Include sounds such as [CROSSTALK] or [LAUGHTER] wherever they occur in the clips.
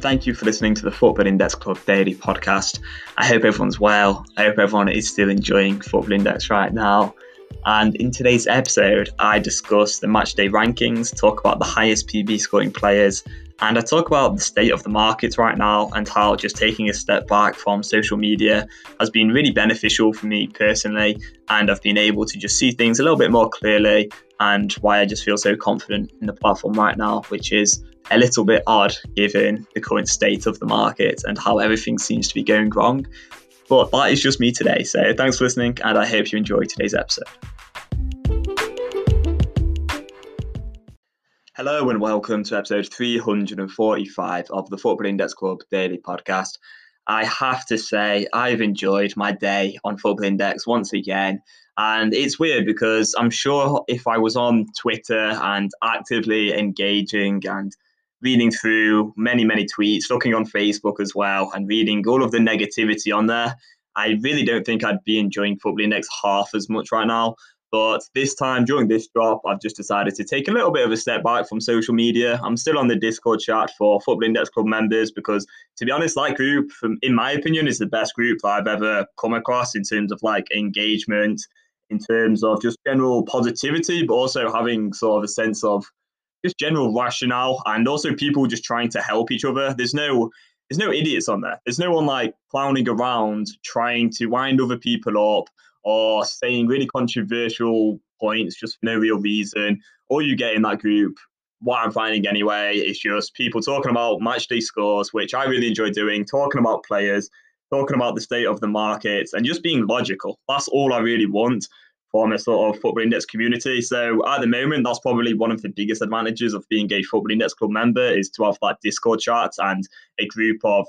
Thank you for listening to the Football Index Club Daily podcast. I hope everyone's well. I hope everyone is still enjoying Football Index right now. And in today's episode, I discuss the matchday rankings, talk about the highest PB scoring players, and I talk about the state of the markets right now and how just taking a step back from social media has been really beneficial for me personally. And I've been able to just see things a little bit more clearly and why I just feel so confident in the platform right now, which is a little bit odd given the current state of the market and how everything seems to be going wrong. But that is just me today. So thanks for listening, and I hope you enjoy today's episode. Hello and welcome to episode 345 of the Football Index Club Daily Podcast. I have to say, I've enjoyed my day on Football Index once again. And it's weird because I'm sure if I was on Twitter and actively engaging and reading through many, many tweets, looking on Facebook as well, and reading all of the negativity on there, I really don't think I'd be enjoying Football Index half as much right now. But this time, during this drop, I've just decided to take a little bit of a step back from social media. I'm still on the Discord chat for Football Index Club members because, to be honest, that group, in my opinion, is the best group that I've ever come across in terms of like engagement, in terms of just general positivity, but also having sort of a sense of just general rationale and also people just trying to help each other. There's no there's no idiots on there. There's no one like clowning around trying to wind other people up or saying really controversial points just for no real reason. All you get in that group, what I'm finding anyway, is just people talking about match day scores, which I really enjoy doing, talking about players, talking about the state of the market, and just being logical. That's all I really want from a sort of football index community. So at the moment, that's probably one of the biggest advantages of being a football index club member is to have that Discord chat and a group of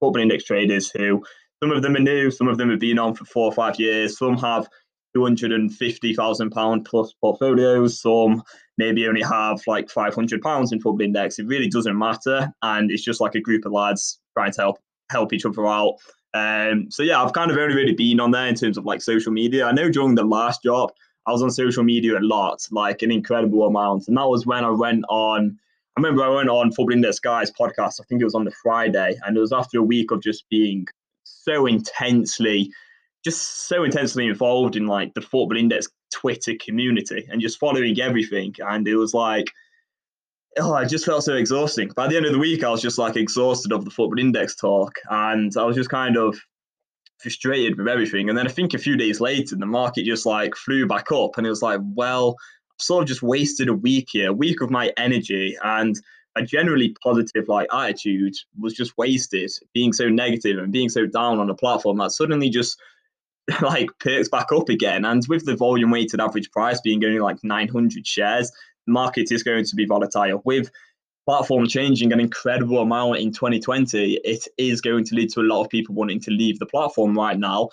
football index traders who some of them are new, some of them have been on for four or five years, some have two hundred and fifty thousand pound plus portfolios, some maybe only have like five hundred pounds in football index. It really doesn't matter, and it's just like a group of lads trying to help help each other out um, so yeah, I've kind of only really been on there in terms of like social media. I know during the last job, I was on social media a lot, like an incredible amount, and that was when I went on. I remember I went on Football Index Guys podcast. I think it was on the Friday, and it was after a week of just being so intensely, just so intensely involved in like the Football Index Twitter community and just following everything. And it was like oh, I just felt so exhausting. By the end of the week, I was just like exhausted of the football index talk, and I was just kind of frustrated with everything. And then I think a few days later, the market just like flew back up, and it was like, well, I've sort of just wasted a week here, a week of my energy, and a generally positive like attitude was just wasted. Being so negative and being so down on a platform that suddenly just [LAUGHS] like perks back up again. And with the volume weighted average price being only like 900 shares, market is going to be volatile. With platform changing an incredible amount in 2020, it is going to lead to a lot of people wanting to leave the platform right now.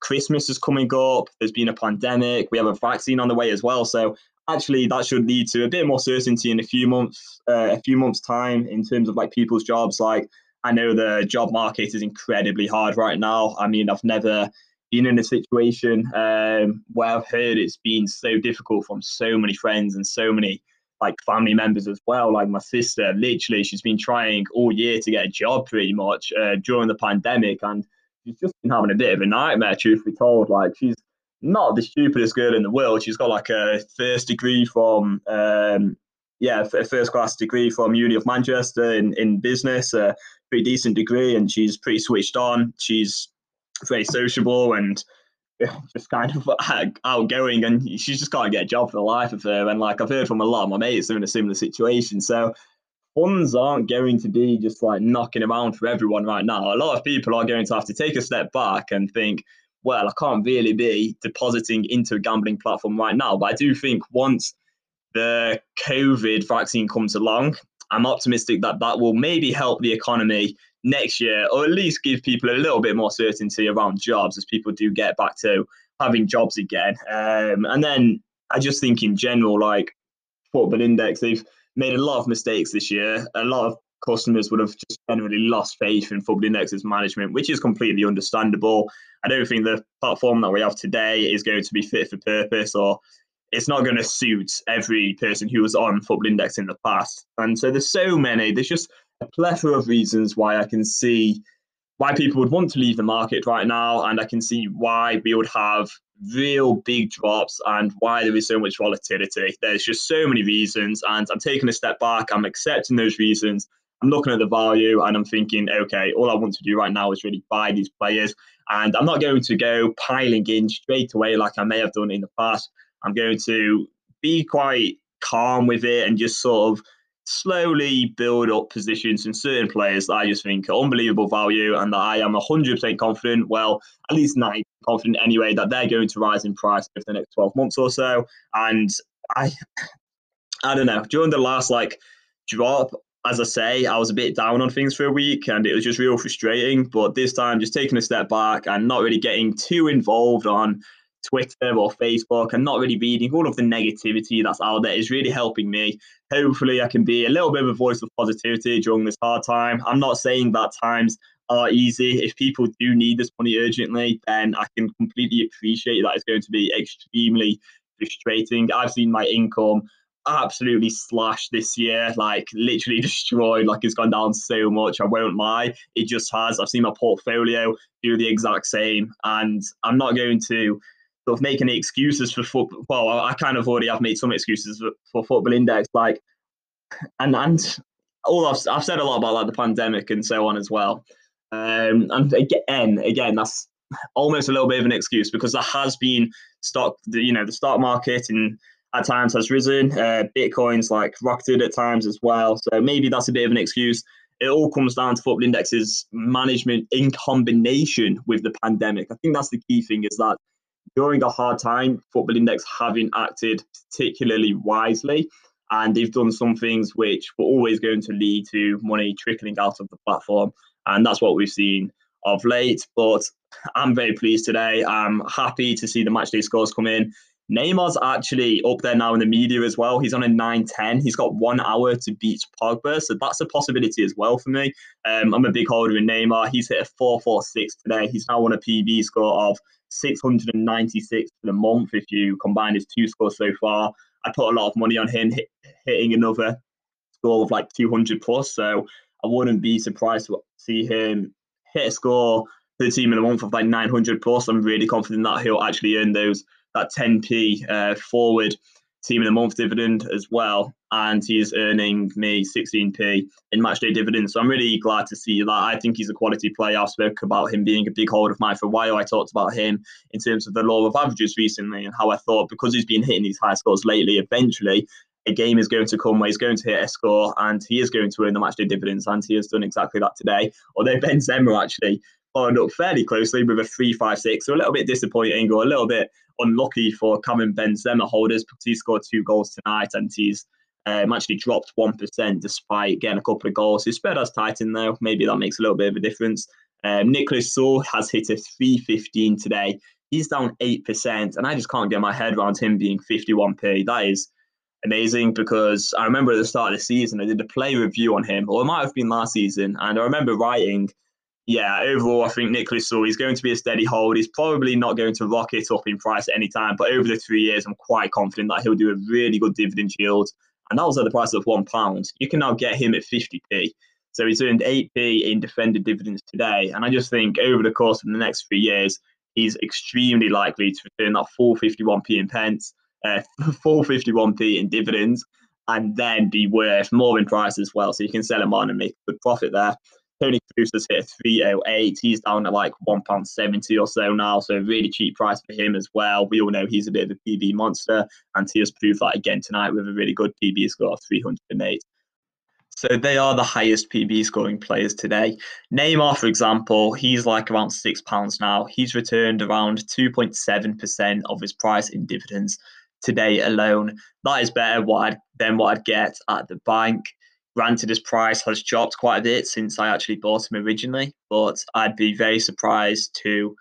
Christmas is coming up. There's been a pandemic. We have a vaccine on the way as well. So actually, that should lead to a bit more certainty in a few months, uh, a few months' time in terms of like people's jobs. Like I know the job market is incredibly hard right now. I mean, I've never been in a situation um, where I've heard it's been so difficult from so many friends and so many like family members as well. Like my sister, literally, she's been trying all year to get a job pretty much uh, during the pandemic, and she's just been having a bit of a nightmare. Truth be told, like she's not the stupidest girl in the world. She's got like a first degree from um, yeah, a first class degree from Uni of Manchester in in business, a pretty decent degree, and she's pretty switched on. She's very sociable and just kind of uh, outgoing, and she's just can't get a job for the life of her. And like I've heard from a lot of my mates, they're in a similar situation. So funds aren't going to be just like knocking around for everyone right now. A lot of people are going to have to take a step back and think, well, I can't really be depositing into a gambling platform right now. But I do think once the COVID vaccine comes along, I'm optimistic that that will maybe help the economy next year, or at least give people a little bit more certainty around jobs as people do get back to having jobs again. Um, and then I just think in general, like Football Index, they've made a lot of mistakes this year. A lot of customers would have just generally lost faith in Football Index's management, which is completely understandable. I don't think the platform that we have today is going to be fit for purpose or it's not going to suit every person who was on Football Index in the past. And so there's so many, there's just a plethora of reasons why I can see why people would want to leave the market right now, and I can see why we would have real big drops and why there is so much volatility. There's just so many reasons, and I'm taking a step back. I'm accepting those reasons. I'm looking at the value and I'm thinking, okay, all I want to do right now is really buy these players. And I'm not going to go piling in straight away like I may have done in the past. I'm going to be quite calm with it and just sort of slowly build up positions in certain players that I just think are unbelievable value and that I am 100% confident, well, at least ninety percent confident anyway, that they're going to rise in price over the next 12 months or so. And I, I don't know, during the last like drop, as I say, I was a bit down on things for a week and it was just real frustrating. But this time, just taking a step back and not really getting too involved on Twitter or Facebook and not really reading all of the negativity that's out there is really helping me. Hopefully, I can be a little bit of a voice of positivity during this hard time. I'm not saying that times are easy. If people do need this money urgently, then I can completely appreciate that it's going to be extremely frustrating. I've seen my income absolutely slashed this year, like literally [LAUGHS] destroyed. Like it's gone down so much. I won't lie. It just has. I've seen my portfolio do the exact same. And I'm not going to sort of make any excuses for football. Well, I kind of already have made some excuses for, for football index. Like, and, and all I've, I've said a lot about like the pandemic and so on as well. Um, and again, again, that's almost a little bit of an excuse because there has been stock, you know, the stock market and at times has risen. Uh, Bitcoin's like rocketed at times as well. So maybe that's a bit of an excuse. It all comes down to Football Index's management in combination with the pandemic. I think that's the key thing is that during a hard time, Football Index haven't acted particularly wisely. And they've done some things which were always going to lead to money trickling out of the platform. And that's what we've seen of late. But I'm very pleased today. I'm happy to see the matchday scores come in. Neymar's actually up there now in the media as well. He's on a 9-10. He's got one hour to beat Pogba, so that's a possibility as well for me. Um, I'm a big holder in Neymar. He's hit a 4-4-6 today. He's now on a PB score of 696 for the month if you combine his two scores so far. I put a lot of money on him hit, hitting another score of like 200 plus, so I wouldn't be surprised to see him hit a score for the team in the month of like 900 plus. I'm really confident that he'll actually earn those that 10p uh, forward team of the month dividend as well. And he's earning me 16p in matchday dividends. So I'm really glad to see that. I think he's a quality player. I've spoke about him being a big hold of mine for a while. I talked about him in terms of the law of averages recently and how I thought because he's been hitting these high scores lately, eventually a game is going to come where he's going to hit a score and he is going to earn the matchday dividends. And he has done exactly that today. Although Benzema actually followed up fairly closely with a 3-5-6. So a little bit disappointing or a little bit unlucky for Karim Benzema holders because he scored two goals tonight and he's um, actually dropped 1% despite getting a couple of goals. His spread has tightened though. Maybe that makes a little bit of a difference. Um, Nicholas Saul has hit a 315 today. He's down 8%, and I just can't get my head around him being 51p. That is amazing because I remember at the start of the season, I did a play review on him, or it might have been last season, and I remember writing yeah, overall, I think Nicholas Saul, he's going to be a steady hold. He's probably not going to rocket up in price at any time, but over the three years, I'm quite confident that he'll do a really good dividend yield. And that was at the price of one pound. You can now get him at 50p. So he's earned 8p in defended dividends today. And I just think over the course of the next three years, he's extremely likely to return that full 51p in pence, uh, [LAUGHS] full 51p in dividends, and then be worth more in price as well. So you can sell him on and make a good profit there. Kroos has hit 308. He's down at like £1.70 or so now. So really cheap price for him as well. We all know he's a bit of a PB monster. And he has proved that again tonight with a really good PB score of 308. So they are the highest PB scoring players today. Neymar, for example, he's like around £6 now. He's returned around 2.7% of his price in dividends today alone. That is better than what I'd get at the bank. Granted, his price has dropped quite a bit since I actually bought him originally, but I'd be very surprised to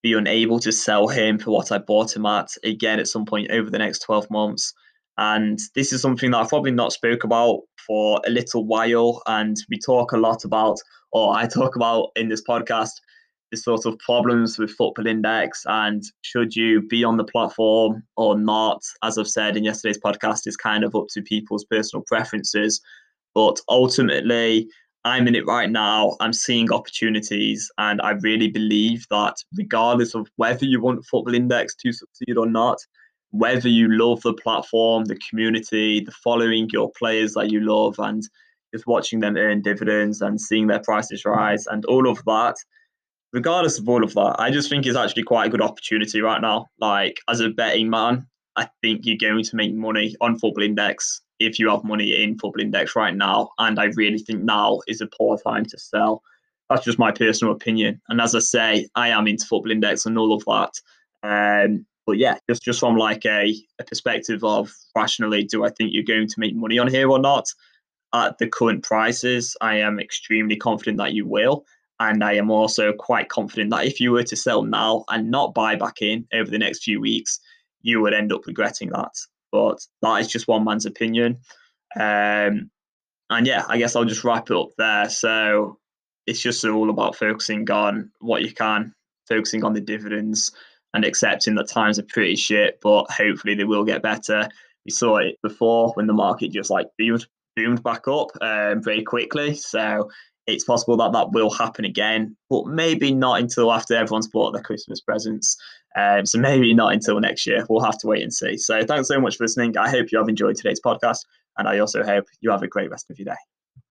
be unable to sell him for what I bought him at again at some point over the next 12 months. And this is something that I've probably not spoke about for a little while. And we talk a lot about, or I [LAUGHS] talk about in this podcast, the sort of problems with Football Index and should you be on the platform or not. As I've said in yesterday's podcast, is kind of up to people's personal preferences. But ultimately, I'm in it right now. I'm seeing opportunities, and I really believe that regardless of whether you want Football Index to succeed or not, whether you love the platform, the community, the following your players that you love, and just watching them earn dividends and seeing their prices rise and all of that, regardless of all of that, I just think it's actually quite a good opportunity right now. Like as a betting man, I think you're going to make money on Football Index if you have money in Football Index right now. And I really think now is a poor time to sell. That's just my personal opinion. And as I say, I am into Football Index and all of that. Um, but yeah, just just from like a, a perspective of rationally, do I think you're going to make money on here or not? At the current prices, I am extremely confident that you will. And I am also quite confident that if you were to sell now and not buy back in over the next few weeks, you would end up regretting that. But that is just one man's opinion. Um, and yeah, I guess I'll just wrap it up there. So it's just all about focusing on what you can, focusing on the dividends and accepting that times are pretty shit, but hopefully they will get better. We saw it before when the market just like boomed, boomed back up um, very quickly. So it's possible that that will happen again, but maybe not until after everyone's bought their Christmas presents. Um, so maybe not until next year. We'll have to wait and see. So thanks so much for listening. I hope you have enjoyed today's podcast, and I also hope you have a great rest of your day.